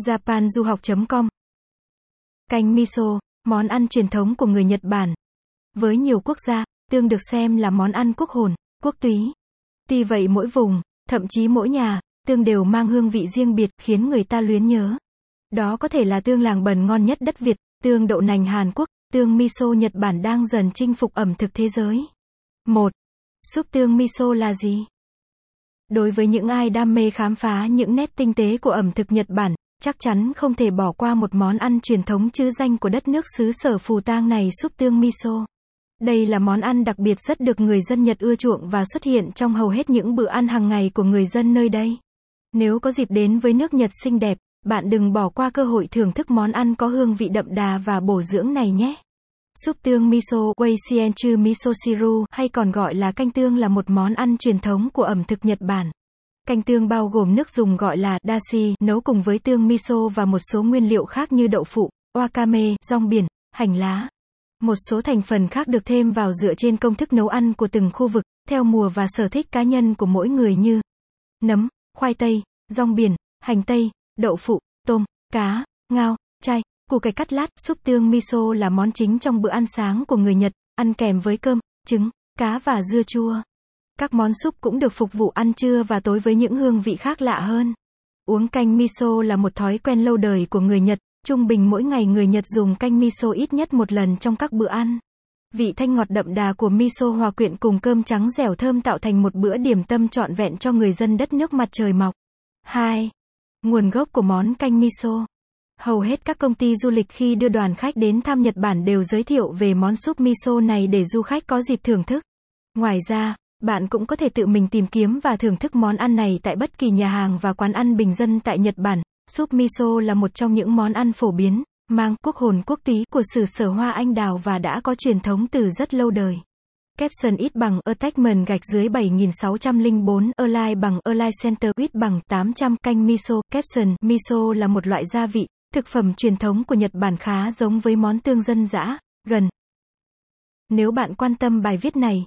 japanduhoc.com Canh miso, món ăn truyền thống của người Nhật Bản. Với nhiều quốc gia, tương được xem là món ăn quốc hồn, quốc túy. Tuy vậy mỗi vùng, thậm chí mỗi nhà, tương đều mang hương vị riêng biệt, khiến người ta luyến nhớ. Đó có thể là tương làng bần ngon nhất đất Việt, tương đậu nành Hàn Quốc, tương miso Nhật Bản đang dần chinh phục ẩm thực thế giới. 1. Súp tương miso là gì? Đối với những ai đam mê khám phá những nét tinh tế của ẩm thực Nhật Bản, chắc chắn không thể bỏ qua một món ăn truyền thống chứ danh của đất nước xứ sở phù tang này súp tương miso. Đây là món ăn đặc biệt rất được người dân Nhật ưa chuộng và xuất hiện trong hầu hết những bữa ăn hàng ngày của người dân nơi đây. Nếu có dịp đến với nước Nhật xinh đẹp, bạn đừng bỏ qua cơ hội thưởng thức món ăn có hương vị đậm đà và bổ dưỡng này nhé. Súp tương miso, Weishienchu miso shiru, hay còn gọi là canh tương là một món ăn truyền thống của ẩm thực Nhật Bản. Canh tương bao gồm nước dùng gọi là dashi, nấu cùng với tương miso và một số nguyên liệu khác như đậu phụ, wakame, rong biển, hành lá. Một số thành phần khác được thêm vào dựa trên công thức nấu ăn của từng khu vực, theo mùa và sở thích cá nhân của mỗi người như nấm, khoai tây, rong biển, hành tây, đậu phụ, tôm, cá, ngao, chay, củ cải cắt lát, súp tương miso là món chính trong bữa ăn sáng của người Nhật, ăn kèm với cơm, trứng, cá và dưa chua. Các món súp cũng được phục vụ ăn trưa và tối với những hương vị khác lạ hơn. Uống canh miso là một thói quen lâu đời của người Nhật, trung bình mỗi ngày người Nhật dùng canh miso ít nhất một lần trong các bữa ăn. Vị thanh ngọt đậm đà của miso hòa quyện cùng cơm trắng dẻo thơm tạo thành một bữa điểm tâm trọn vẹn cho người dân đất nước mặt trời mọc. 2. Nguồn gốc của món canh miso. Hầu hết các công ty du lịch khi đưa đoàn khách đến thăm Nhật Bản đều giới thiệu về món súp miso này để du khách có dịp thưởng thức. Ngoài ra, bạn cũng có thể tự mình tìm kiếm và thưởng thức món ăn này tại bất kỳ nhà hàng và quán ăn bình dân tại Nhật Bản. Súp miso là một trong những món ăn phổ biến, mang quốc hồn quốc túy của sử sở hoa anh đào và đã có truyền thống từ rất lâu đời. Capson ít bằng Attachment gạch dưới 7604, Align bằng Align Center ít bằng 800, canh miso, Capson, miso là một loại gia vị, thực phẩm truyền thống của Nhật Bản khá giống với món tương dân dã, gần. Nếu bạn quan tâm bài viết này,